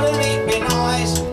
gonna make me noise.